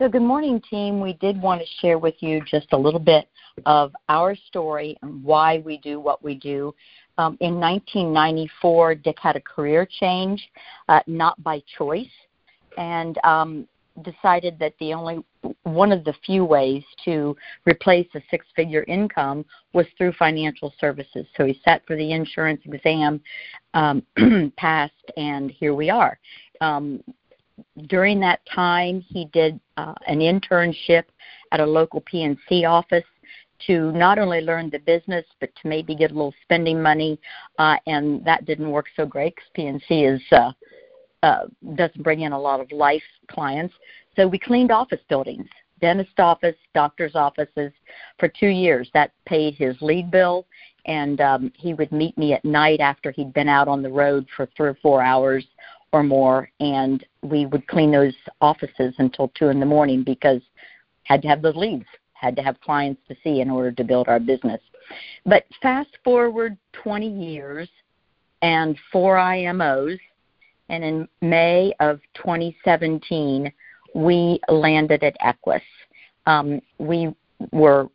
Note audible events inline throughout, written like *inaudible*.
So, good morning, team. We did want to share with you just a little bit of our story and why we do what we do. Um, in 1994, Dick had a career change, uh, not by choice, and um, decided that the only one of the few ways to replace a six figure income was through financial services. So he sat for the insurance exam, um, *clears throat* passed, and here we are. Um, during that time, he did uh, an internship at a local PNC office to not only learn the business but to maybe get a little spending money uh, and that didn't work so great because pnc is uh, uh, doesn't bring in a lot of life clients. So we cleaned office buildings dentist office doctor's offices for two years. That paid his lead bill and um, he would meet me at night after he'd been out on the road for three or four hours or more and we would clean those offices until two in the morning because had to have those leads had to have clients to see in order to build our business. But fast forward 20 years and four IMOs, and in May of 2017, we landed at Equus. Um, we were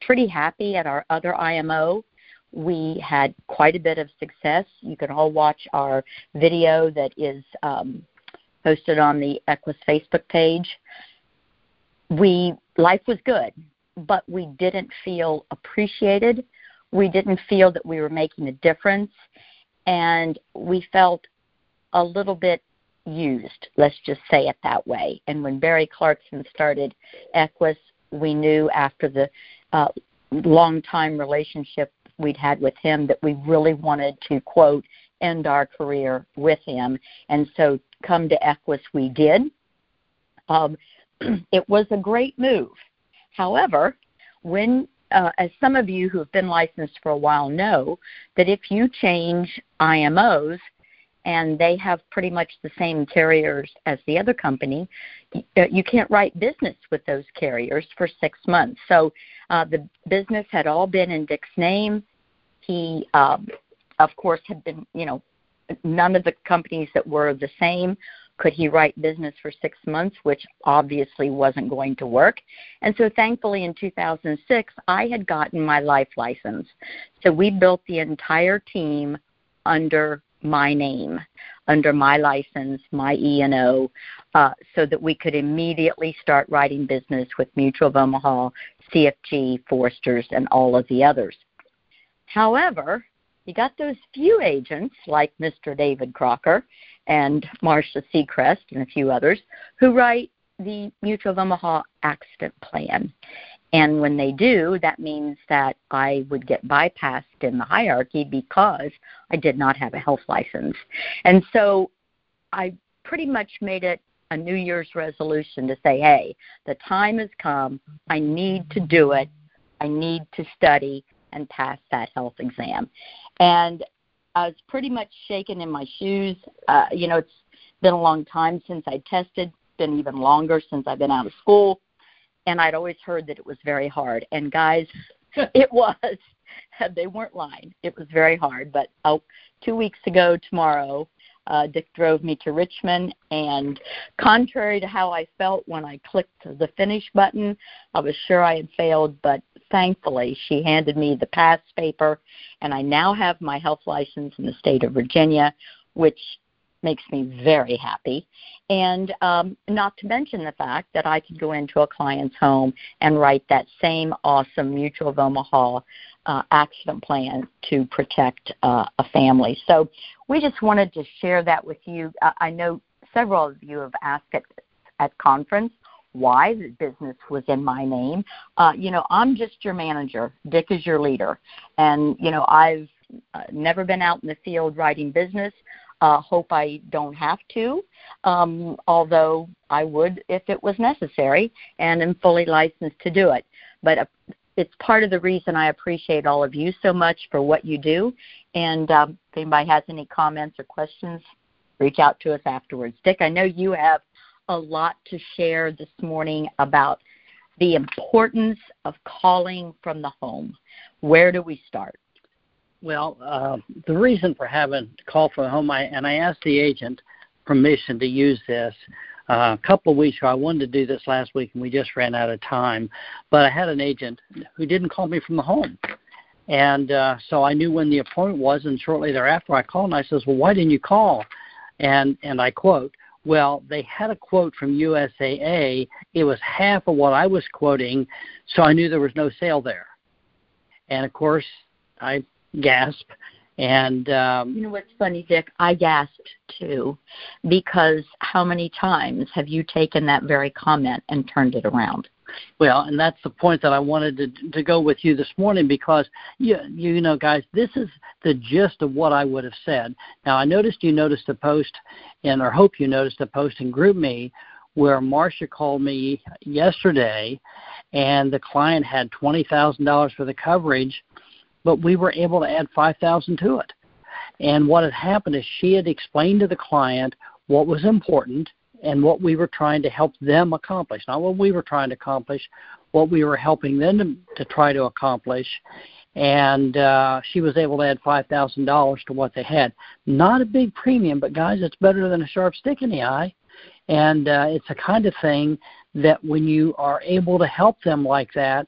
pretty happy at our other IMO. We had quite a bit of success. You can all watch our video that is um, posted on the Equus Facebook page we life was good, but we didn't feel appreciated. We didn't feel that we were making a difference, and we felt a little bit used. Let's just say it that way. And when Barry Clarkson started Equus, we knew after the uh, long time relationship we'd had with him that we really wanted to quote end our career with him. And so come to Equus we did. Um, *clears throat* it was a great move. However, when uh, as some of you who have been licensed for a while know, that if you change IMOs and they have pretty much the same carriers as the other company, uh, you can't write business with those carriers for six months. So uh, the business had all been in Dick's name. He, um, of course, had been, you know, none of the companies that were the same could he write business for six months, which obviously wasn't going to work. And so thankfully in 2006, I had gotten my life license. So we built the entire team under my name, under my license, my E&O, uh, so that we could immediately start writing business with Mutual of Omaha, CFG, Foresters, and all of the others. However, you got those few agents like Mr. David Crocker and Marcia Seacrest and a few others who write the Mutual of Omaha accident plan. And when they do, that means that I would get bypassed in the hierarchy because I did not have a health license. And so I pretty much made it a New Year's resolution to say, hey, the time has come. I need to do it. I need to study and pass that health exam. And I was pretty much shaken in my shoes. Uh, you know, it's been a long time since I tested, been even longer since I've been out of school. And I'd always heard that it was very hard. And guys, *laughs* it was. *laughs* They weren't lying. It was very hard. But oh, two weeks ago tomorrow, uh, Dick drove me to Richmond, and contrary to how I felt when I clicked the finish button, I was sure I had failed, but thankfully she handed me the pass paper, and I now have my health license in the state of Virginia, which makes me very happy. And um, not to mention the fact that I could go into a client's home and write that same awesome Mutual of Omaha uh, accident plan to protect uh, a family. So we just wanted to share that with you. I know several of you have asked at, at conference why the business was in my name. Uh, you know, I'm just your manager. Dick is your leader. And, you know, I've uh, never been out in the field writing business. Uh, hope I don't have to, um, although I would if it was necessary and am fully licensed to do it. But uh, it's part of the reason I appreciate all of you so much for what you do. And um, if anybody has any comments or questions, reach out to us afterwards. Dick, I know you have a lot to share this morning about the importance of calling from the home. Where do we start? Well, uh, the reason for having to call from home, I, and I asked the agent permission to use this. Uh, a couple of weeks ago, I wanted to do this last week, and we just ran out of time. But I had an agent who didn't call me from the home, and uh, so I knew when the appointment was. And shortly thereafter, I called and I says, "Well, why didn't you call?" And and I quote, "Well, they had a quote from USAA. It was half of what I was quoting, so I knew there was no sale there." And of course, I gasped and um, you know what's funny, Dick? I gasped too, because how many times have you taken that very comment and turned it around? Well, and that's the point that I wanted to to go with you this morning because you you know, guys, this is the gist of what I would have said. Now, I noticed you noticed a post, and or hope you noticed a post in GroupMe where Marcia called me yesterday, and the client had twenty thousand dollars for the coverage but we were able to add 5000 to it. And what had happened is she had explained to the client what was important and what we were trying to help them accomplish. Not what we were trying to accomplish, what we were helping them to, to try to accomplish. And uh, she was able to add $5,000 to what they had. Not a big premium, but guys, it's better than a sharp stick in the eye. And uh, it's a kind of thing that when you are able to help them like that,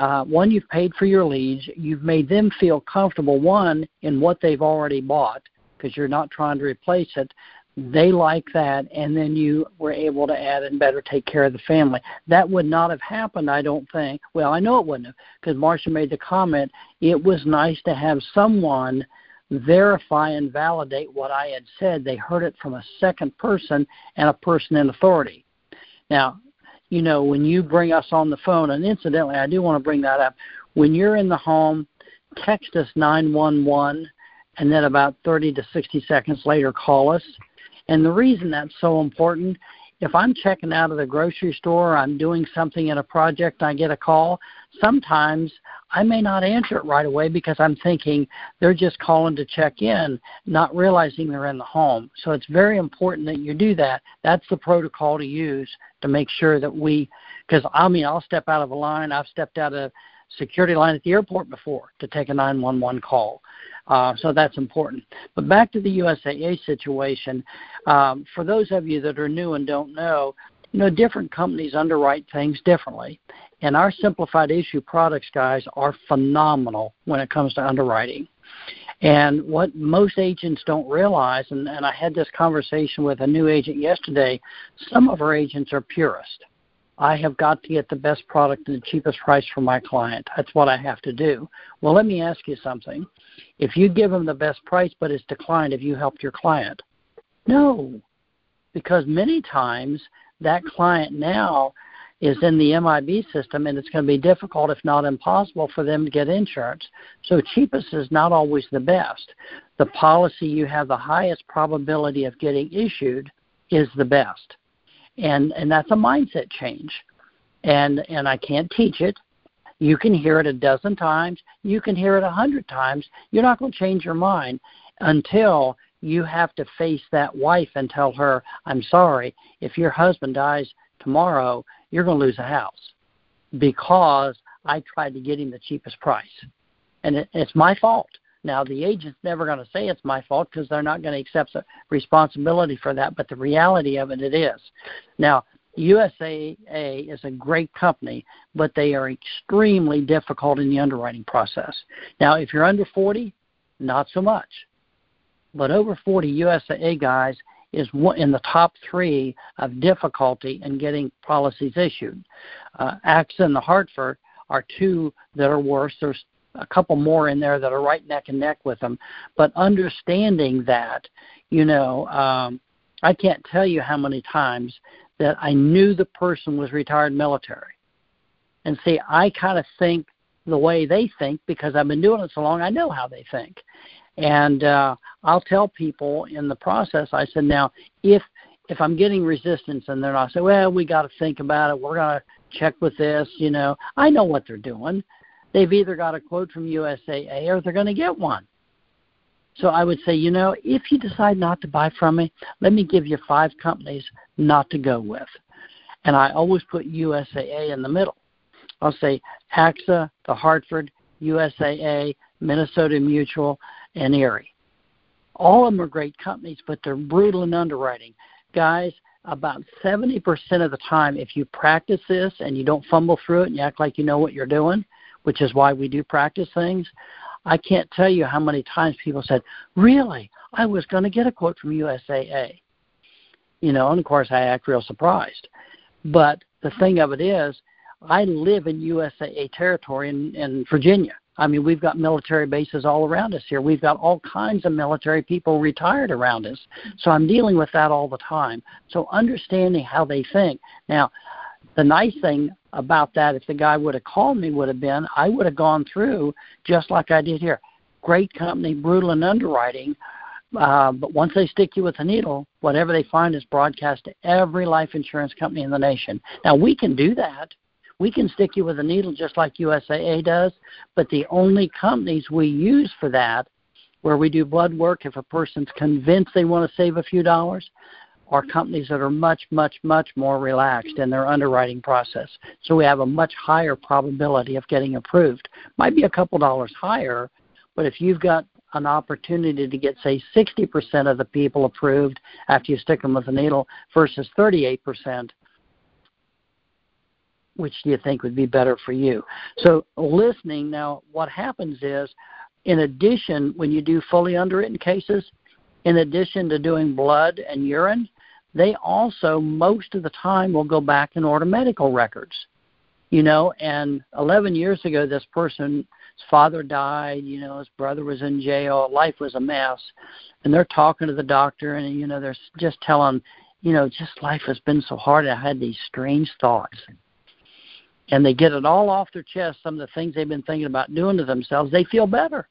uh, one, you've paid for your leads. You've made them feel comfortable, one, in what they've already bought, because you're not trying to replace it. They like that, and then you were able to add and better take care of the family. That would not have happened, I don't think. Well, I know it wouldn't have, because Marcia made the comment. It was nice to have someone verify and validate what I had said. They heard it from a second person and a person in authority. Now, you know, when you bring us on the phone, and incidentally, I do want to bring that up. When you're in the home, text us 911 and then about 30 to 60 seconds later, call us. And the reason that's so important, if I'm checking out of the grocery store, I'm doing something in a project, I get a call, sometimes I may not answer it right away because I'm thinking they're just calling to check in, not realizing they're in the home. So it's very important that you do that. That's the protocol to use to make sure that we, because I mean, I'll step out of a line. I've stepped out of security line at the airport before to take a 911 call. Uh, so that's important. But back to the USAA situation. Um, for those of you that are new and don't know, you know, different companies underwrite things differently. And our simplified issue products guys are phenomenal when it comes to underwriting. And what most agents don't realize, and, and I had this conversation with a new agent yesterday, some of our agents are purist. I have got to get the best product and the cheapest price for my client. That's what I have to do. Well, let me ask you something. If you give them the best price but it's declined, have you helped your client? No, because many times that client now is in the MIB system, and it's going to be difficult, if not impossible, for them to get insurance. So cheapest is not always the best. The policy you have the highest probability of getting issued is the best, and and that's a mindset change. And and I can't teach it. You can hear it a dozen times. You can hear it a hundred times. You're not going to change your mind until you have to face that wife and tell her, I'm sorry, if your husband dies tomorrow, you're going to lose a house because I tried to get him the cheapest price. And it, it's my fault. Now, the agent's never going to say it's my fault because they're not going to accept responsibility for that, but the reality of it, it is. Now, USAA is a great company, but they are extremely difficult in the underwriting process. Now, if you're under 40, not so much. But over 40 USAA guys is in the top three of difficulty in getting policies issued. Uh, AXA and the Hartford are two that are worse. There's a couple more in there that are right neck and neck with them. But understanding that, you know, um, I can't tell you how many times that I knew the person was retired military. And see, I kind of think the way they think because I've been doing it so long, I know how they think. And uh, I'll tell people in the process, I said, now, if if I'm getting resistance and they're not say, well, we got to think about it. We're going to check with this. You know, I know what they're doing. They've either got a quote from USAA or they're going to get one. So I would say, you know, if you decide not to buy from me, let me give you five companies not to go with. And I always put USAA in the middle. I'll say AXA, the Hartford, USAA, Minnesota Mutual, and Erie. All of them are great companies, but they're brutal in underwriting. Guys, about 70% of the time, if you practice this and you don't fumble through it and you act like you know what you're doing, which is why we do practice things, I can't tell you how many times people said, Really? I was going to get a quote from USAA. You know, and of course I act real surprised. But the thing of it is, I live in USAA territory in, in Virginia. I mean, we've got military bases all around us here. We've got all kinds of military people retired around us. So I'm dealing with that all the time. So understanding how they think. Now, the nice thing about that, if the guy would have called me, would have been I would have gone through just like I did here. Great company, brutal in underwriting. Uh, but once they stick you with a needle, whatever they find is broadcast to every life insurance company in the nation. Now we can do that we can stick you with a needle just like USAA does, but the only companies we use for that, where we do blood work, if a person's convinced they want to save a few dollars, are companies that are much, much, much more relaxed in their underwriting process. So we have a much higher probability of getting approved. Might be a couple dollars higher, but if you've got an opportunity to get, say, 60% of the people approved after you stick them with a needle versus 38%, which do you think would be better for you? So listening now, what happens is, in addition, when you do fully underwritten cases, in addition to doing blood and urine, they also most of the time will go back and order medical records. You know, and 11 years ago, this person's father died. You know, his brother was in jail. Life was a mess, and they're talking to the doctor, and you know, they're just telling, you know, just life has been so hard. I had these strange thoughts and they get it all off their chest, some of the things they've been thinking about doing to themselves, they feel better.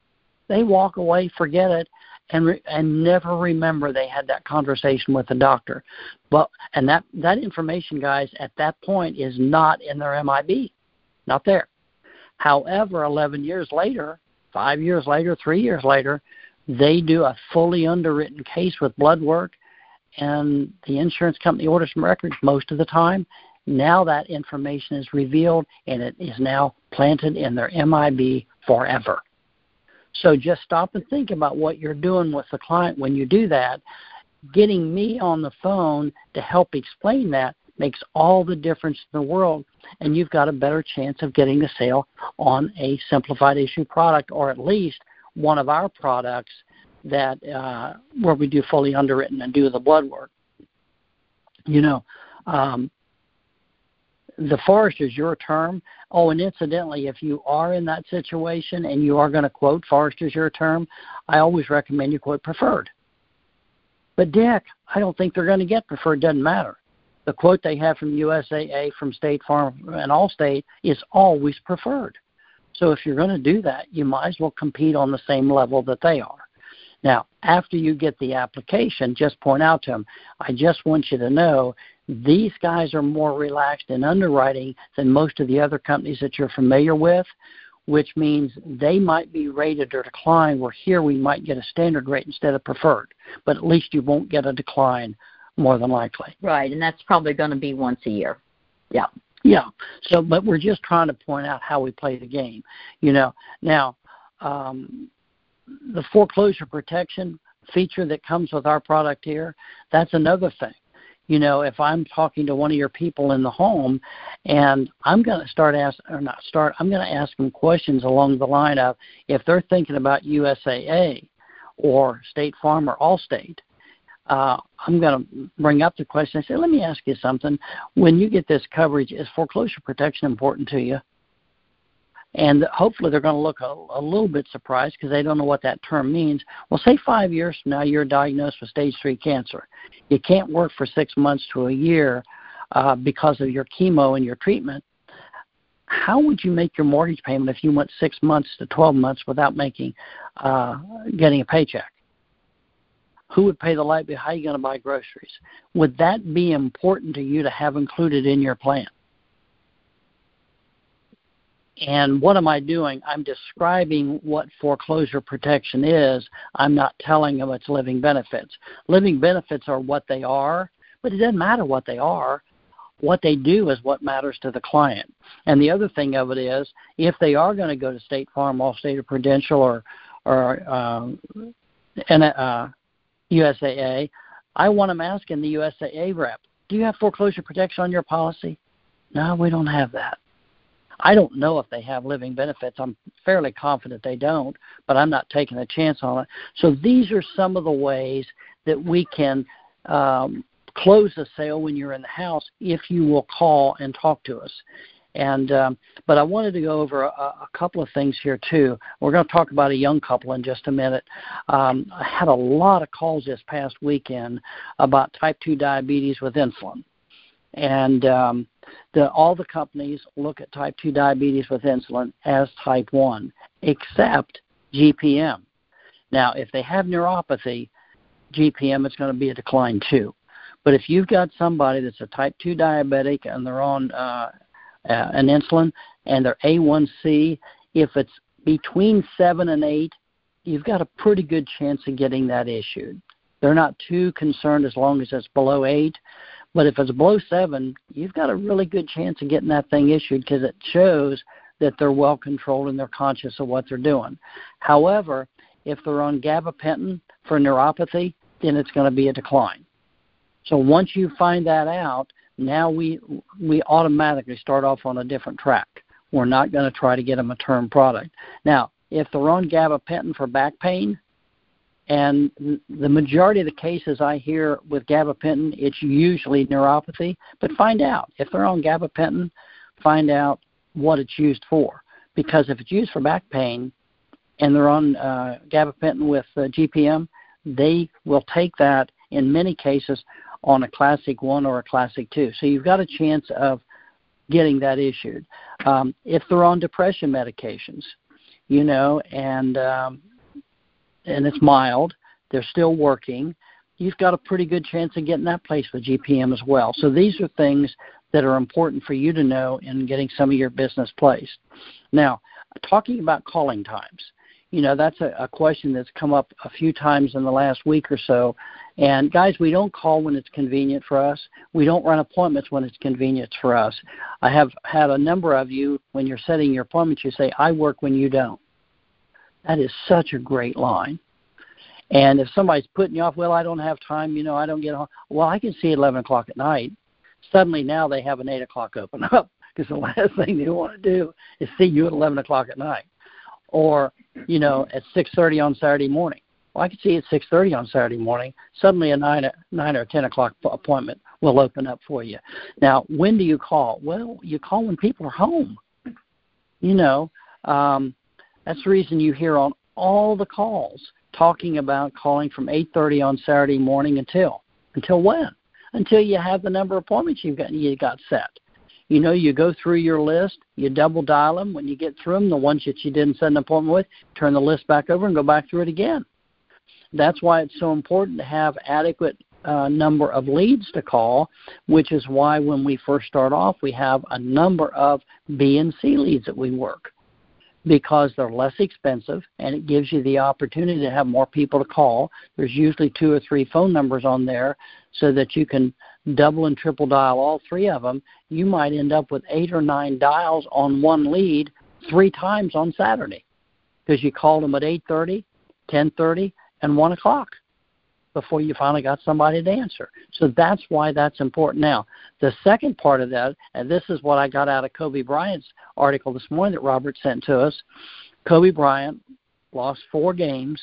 They walk away, forget it, and re- and never remember they had that conversation with the doctor. But and that that information, guys, at that point is not in their MIB, not there. However, 11 years later, five years later, three years later, they do a fully underwritten case with blood work, and the insurance company orders some records most of the time, now that information is revealed and it is now planted in their MIB forever. So just stop and think about what you're doing with the client when you do that. Getting me on the phone to help explain that makes all the difference in the world, and you've got a better chance of getting a sale on a simplified issue product or at least one of our products that uh, where we do fully underwritten and do the blood work. You know, um, the Foresters your term. Oh, and incidentally, if you are in that situation and you are going to quote Foresters your term, I always recommend you quote preferred. But Dick, I don't think they're going to get preferred. Doesn't matter. The quote they have from USAA, from State Farm, and Allstate is always preferred. So if you're going to do that, you might as well compete on the same level that they are. Now, after you get the application, just point out to them, I just want you to know these guys are more relaxed in underwriting than most of the other companies that you're familiar with, which means they might be rated or decline, where here we might get a standard rate instead of preferred. But at least you won't get a decline more than likely. Right, and that's probably going to be once a year. Yeah. Yeah. So, but we're just trying to point out how we play the game. You know, now um, the foreclosure protection feature that comes with our product here, that's another thing you know, if I'm talking to one of your people in the home and I'm going to start ask or not start, I'm going to ask them questions along the line of if they're thinking about USAA or State Farm or Allstate, uh, I'm going to bring up the question. I say, let me ask you something. When you get this coverage, is foreclosure protection important to you? And hopefully they're going to look a, a little bit surprised because they don't know what that term means. Well, say five years from now you're diagnosed with stage three cancer. You can't work for six months to a year uh, because of your chemo and your treatment. How would you make your mortgage payment if you went six months to 12 months without making, uh, getting a paycheck? Who would pay the light bill? How are you going to buy groceries? Would that be important to you to have included in your plan? And what am I doing? I'm describing what foreclosure protection is. I'm not telling them it's living benefits. Living benefits are what they are, but it doesn't matter what they are. What they do is what matters to the client. And the other thing of it is, if they are going to go to State Farm, Allstate, or Prudential, or or um, and, uh, USAA, I want them asking the USAA rep, do you have foreclosure protection on your policy? No, we don't have that. I don't know if they have living benefits. I'm fairly confident they don't, but I'm not taking a chance on it. So these are some of the ways that we can um, close a sale when you're in the house if you will call and talk to us. And um, but I wanted to go over a, a couple of things here too. We're going to talk about a young couple in just a minute. Um, I had a lot of calls this past weekend about type two diabetes with insulin, and um, the, all the companies look at type 2 diabetes with insulin as type 1, except GPM. Now, if they have neuropathy, GPM is going to be a decline too. But if you've got somebody that's a type 2 diabetic and they're on uh, uh, an insulin and their A1C, if it's between 7 and 8, you've got a pretty good chance of getting that issued. They're not too concerned as long as it's below 8. But if it's below seven, you've got a really good chance of getting that thing issued because it shows that they're well controlled and they're conscious of what they're doing. However, if they're on gabapentin for neuropathy, then it's going to be a decline. So once you find that out, now we we automatically start off on a different track. We're not going to try to get them a term product. Now, if they're on gabapentin for back pain, and the majority of the cases I hear with gabapentin, it's usually neuropathy. But find out if they're on gabapentin, find out what it's used for. Because if it's used for back pain, and they're on uh, gabapentin with uh, GPM, they will take that in many cases on a classic one or a classic two. So you've got a chance of getting that issued. Um, if they're on depression medications, you know, and um, and it's mild, they're still working, you've got a pretty good chance of getting that placed with GPM as well. So these are things that are important for you to know in getting some of your business placed. Now, talking about calling times, you know, that's a, a question that's come up a few times in the last week or so. And guys, we don't call when it's convenient for us. We don't run appointments when it's convenient for us. I have had a number of you, when you're setting your appointments, you say, I work when you don't. That is such a great line. And if somebody's putting you off, well, I don't have time, you know, I don't get home. Well, I can see at 11 o'clock at night. Suddenly now they have an 8 o'clock open *laughs* up because the last thing they want to do is see you at 11 o'clock at night. Or, you know, at 6.30 on Saturday morning. Well, I can see at 6.30 on Saturday morning. Suddenly a 9, 9 or 10 o'clock appointment will open up for you. Now, when do you call? Well, you call when people are home. You know, um, that's the reason you hear on all the calls talking about calling from 8:30 on Saturday morning until until when? Until you have the number of appointments you've got you got set. You know, you go through your list, you double dial them. When you get through them, the ones that you didn't set an appointment with, turn the list back over and go back through it again. That's why it's so important to have adequate uh, number of leads to call, which is why when we first start off, we have a number of B and C leads that we work because they're less expensive and it gives you the opportunity to have more people to call. There's usually two or three phone numbers on there so that you can double and triple dial all three of them. You might end up with eight or nine dials on one lead three times on Saturday because you called them at 8:30, 10:30, and 1 o'clock before you finally got somebody to answer. So that's why that's important. Now, the second part of that, and this is what I got out of Kobe Bryant's article this morning that Robert sent to us. Kobe Bryant lost four games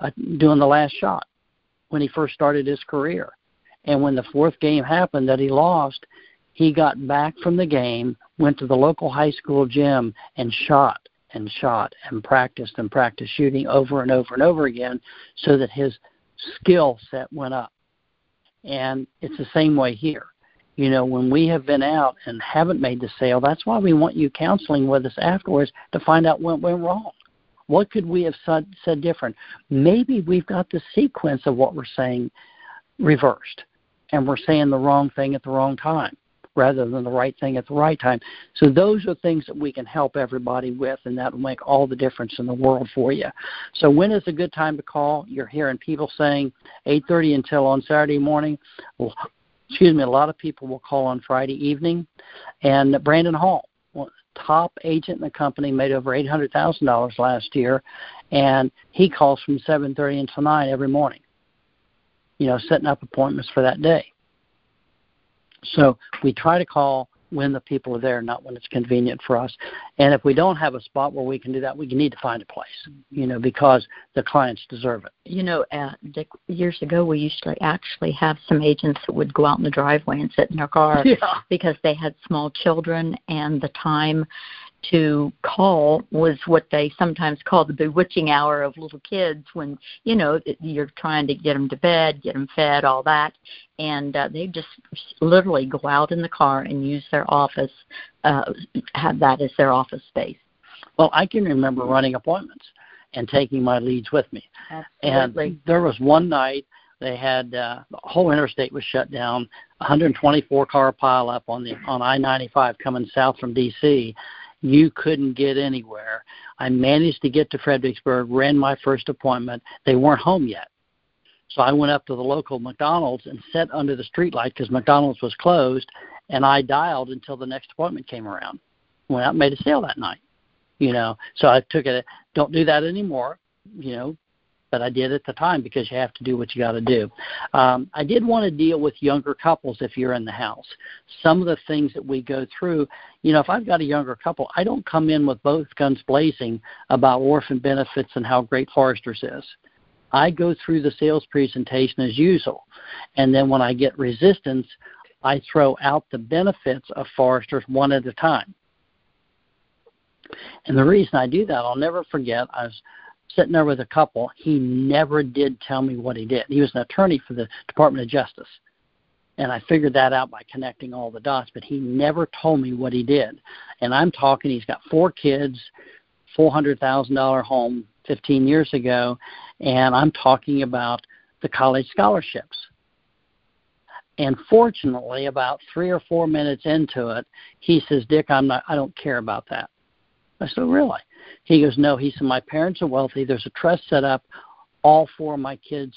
uh, doing the last shot when he first started his career. And when the fourth game happened that he lost, he got back from the game, went to the local high school gym, and shot and shot and practiced and practiced shooting over and over and over again so that his skill set went up. And it's the same way here. You know, when we have been out and haven't made the sale, that's why we want you counseling with us afterwards to find out what went wrong. What could we have said, said different? Maybe we've got the sequence of what we're saying reversed, and we're saying the wrong thing at the wrong time rather than the right thing at the right time. So those are things that we can help everybody with, and that will make all the difference in the world for you. So when is a good time to call? You're hearing people saying 8:30 until on Saturday morning. Well, excuse me, a lot of people will call on Friday evening. And Brandon Hall, top agent in the company, made over $800,000 last year, and he calls from 7:30 until 9 every morning. You know, setting up appointments for that day. So we try to call when the people are there, not when it's convenient for us. And if we don't have a spot where we can do that, we need to find a place, you know, because the clients deserve it. You know, uh, Dick, years ago we used to actually have some agents that would go out in the driveway and sit in their car *laughs* yeah. because they had small children and the time to call was what they sometimes call the bewitching hour of little kids when you know you're trying to get them to bed get them fed all that. And uh, they just literally go out in the car and use their office uh have that as their office space. Well i can remember running appointments and taking my leads with me. Absolutely. and there was one night they had uh, the whole interstate was shut down 124 car pile up on the on i-95 coming south from dc you couldn't get anywhere. I managed to get to Fredericksburg, ran my first appointment. They weren't home yet. So I went up to the local McDonald's and sat under the streetlight because McDonald's was closed, and I dialed until the next appointment came around. Went out and made a sale that night. You know, so I took it. Don't do that anymore. You know, but I did at the time because you have to do what you got to do. Um, I did want to deal with younger couples if you're in the house. Some of the things that we go through, you know, if I've got a younger couple, I don't come in with both guns blazing about orphan benefits and how great Foresters is. I go through the sales presentation as usual, and then when I get resistance, I throw out the benefits of Foresters one at a time. And the reason I do that, I'll never forget. I was sitting there with a couple. He never did tell me what he did. He was an attorney for the Department of Justice. And I figured that out by connecting all the dots, but he never told me what he did. And I'm talking, he's got four kids, $400,000 home 15 years ago, and I'm talking about the college scholarships. And fortunately, about three or four minutes into it, he says, "Dick, I'm not. I don't care about that." I said, "Really?" He goes, No. He said, My parents are wealthy. There's a trust set up. All four of my kids'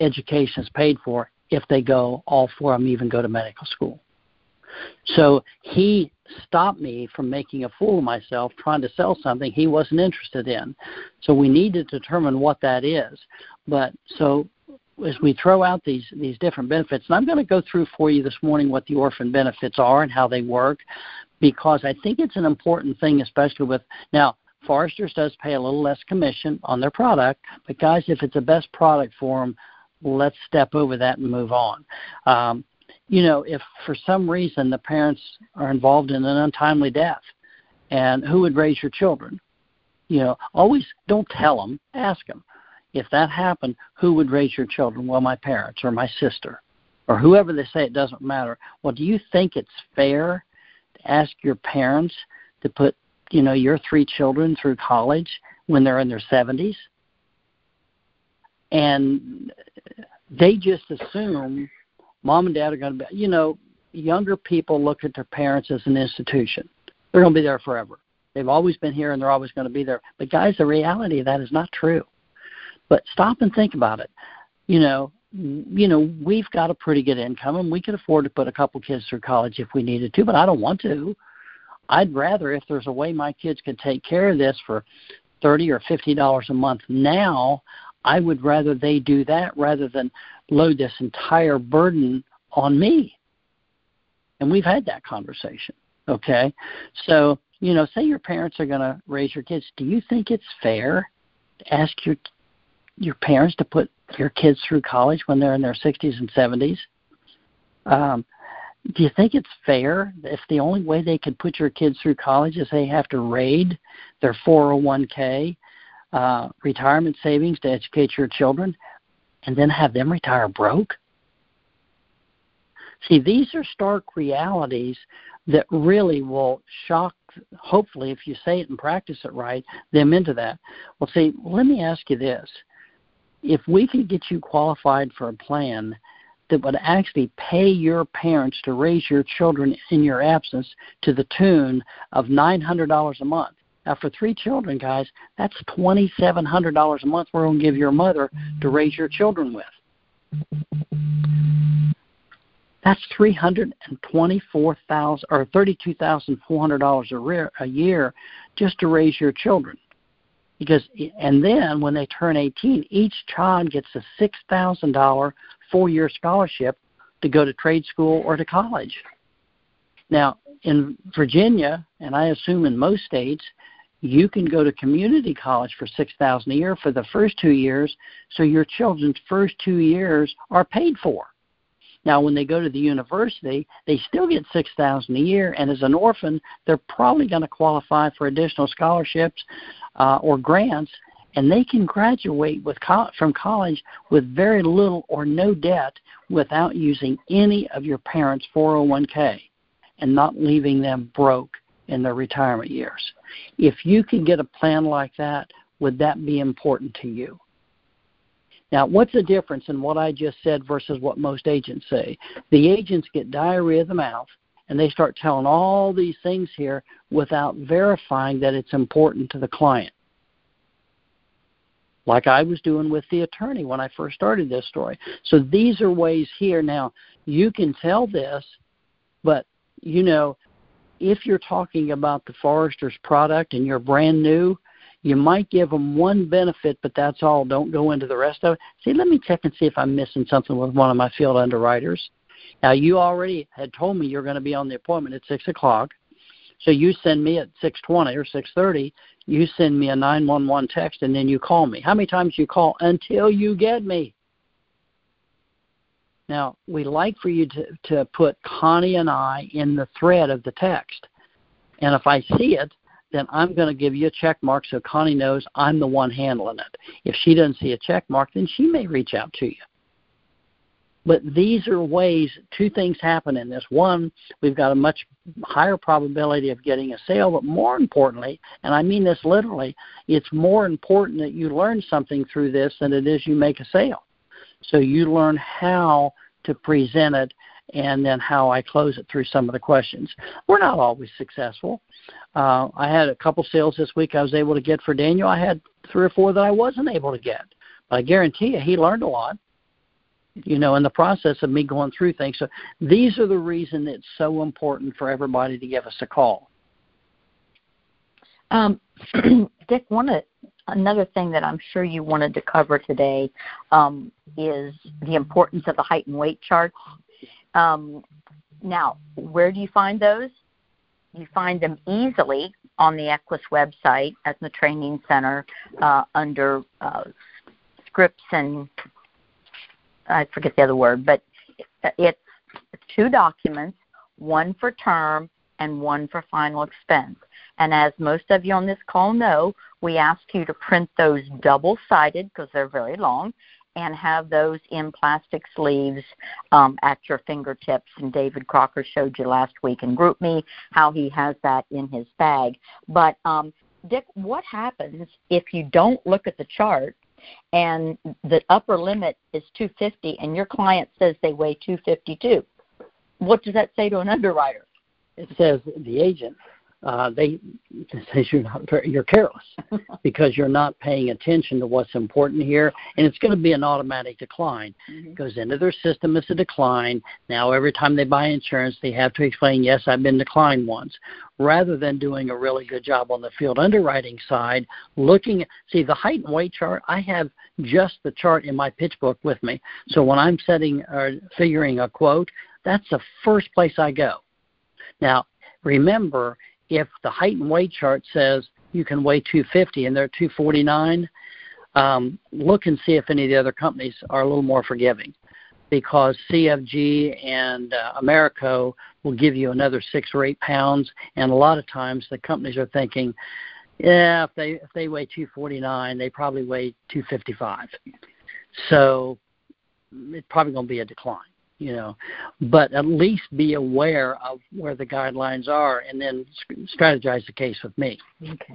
education is paid for if they go. All four of them even go to medical school. So he stopped me from making a fool of myself trying to sell something he wasn't interested in. So we need to determine what that is. But so as we throw out these these different benefits, and I'm going to go through for you this morning what the orphan benefits are and how they work, because I think it's an important thing, especially with now Foresters does pay a little less commission on their product, but guys, if it's the best product for them, let's step over that and move on. Um, you know, if for some reason the parents are involved in an untimely death, and who would raise your children? You know, always don't tell them, ask them. If that happened, who would raise your children? Well, my parents or my sister or whoever they say, it doesn't matter. Well, do you think it's fair to ask your parents to put you know your three children through college when they're in their 70s and they just assume mom and dad are going to be you know younger people look at their parents as an institution. They're going to be there forever. They've always been here and they're always going to be there. But guys the reality of that is not true but stop and think about it you know you know we've got a pretty good income and we can afford to put a couple kids through college if we needed to but i don't want to I'd rather if there's a way my kids could take care of this for thirty or fifty dollars a month now, I would rather they do that rather than load this entire burden on me. And we've had that conversation. Okay. So, you know, say your parents are gonna raise your kids. Do you think it's fair to ask your your parents to put your kids through college when they're in their sixties and seventies? Um, do you think it's fair if the only way they could put your kids through college is they have to raid their 401k uh, retirement savings to educate your children and then have them retire broke? See, these are stark realities that really will shock, hopefully, if you say it and practice it right, them into that. Well, see, let me ask you this. If we could get you qualified for a plan that would actually pay your parents to raise your children in your absence to the tune of $900 a month. Now, for three children, guys, that's $2,700 a month we're going to give your mother to raise your children with. That's three hundred and twenty-four thousand or thirty-two thousand four hundred dollars a year just to raise your children. Because and then when they turn eighteen, each child gets a six thousand dollar four year scholarship to go to trade school or to college. Now, in Virginia, and I assume in most states, you can go to community college for six thousand a year for the first two years, so your children's first two years are paid for. Now, when they go to the university, they still get six thousand a year, and as an orphan, they're probably going to qualify for additional scholarships uh, or grants, and they can graduate with co- from college with very little or no debt without using any of your parents' 401k and not leaving them broke in their retirement years. If you can get a plan like that, would that be important to you? Now, what's the difference in what I just said versus what most agents say? The agents get diarrhea of the mouth and they start telling all these things here without verifying that it's important to the client. Like I was doing with the attorney when I first started this story. So these are ways here. Now, you can tell this, but you know, if you're talking about the Forester's product and you're brand new, you might give them one benefit, but that's all. Don't go into the rest of it. See, let me check and see if I'm missing something with one of my field underwriters. Now, you already had told me you're going to be on the appointment at 6 o'clock. So you send me at 6:20 or 6:30. You send me a 911 text, and then you call me. How many times you call until you get me? Now, we like for you to, to put Connie and I in the thread of the text. And if I see it, then I'm going to give you a check mark so Connie knows I'm the one handling it. If she doesn't see a check mark, then she may reach out to you. But these are ways, two things happen in this. One, we've got a much higher probability of getting a sale, but more importantly, and I mean this literally, it's more important that you learn something through this than it is you make a sale. So you learn how to present it and then how I close it through some of the questions. We're not always successful. Uh, I had a couple sales this week I was able to get for Daniel. I had three or four that I wasn't able to get. But I guarantee you, he learned a lot, you know, in the process of me going through things. So these are the reason it's so important for everybody to give us a call. Um, *clears throat* Dick, one of another thing that I'm sure you wanted to cover today um, is the importance of the height and weight charts. Um, now, where do you find those? You find them easily on the Equus website at the training center uh, under uh, scripts and I forget the other word, but it's two documents, one for term and one for final expense. And as most of you on this call know, we ask you to print those double sided because they're very long and have those in plastic sleeves um, at your fingertips. And David Crocker showed you last week in GroupMe how he has that in his bag. But um, Dick, what happens if you don't look at the chart and the upper limit is 250 and your client says they weigh 252? What does that say to an underwriter? It says the agent uh, they *laughs* says you're not very, you're careless *laughs* because you're not paying attention to what's important here, and it's going to be an automatic decline. Mm-hmm. Goes into their system as a decline. Now every time they buy insurance, they have to explain, yes, I've been declined once, rather than doing a really good job on the field underwriting side, looking at see the height and weight chart. I have just the chart in my pitch book with me, so when I'm setting or uh, figuring a quote, that's the first place I go. Now remember if the height and weight chart says you can weigh 250 and they're 249, um, look and see if any of the other companies are a little more forgiving. Because CFG and uh, Americo will give you another six or eight pounds, and a lot of times the companies are thinking, yeah, if they if they weigh 249, they probably weigh 255, so it's probably going to be a decline you know, but at least be aware of where the guidelines are and then strategize the case with me. Okay.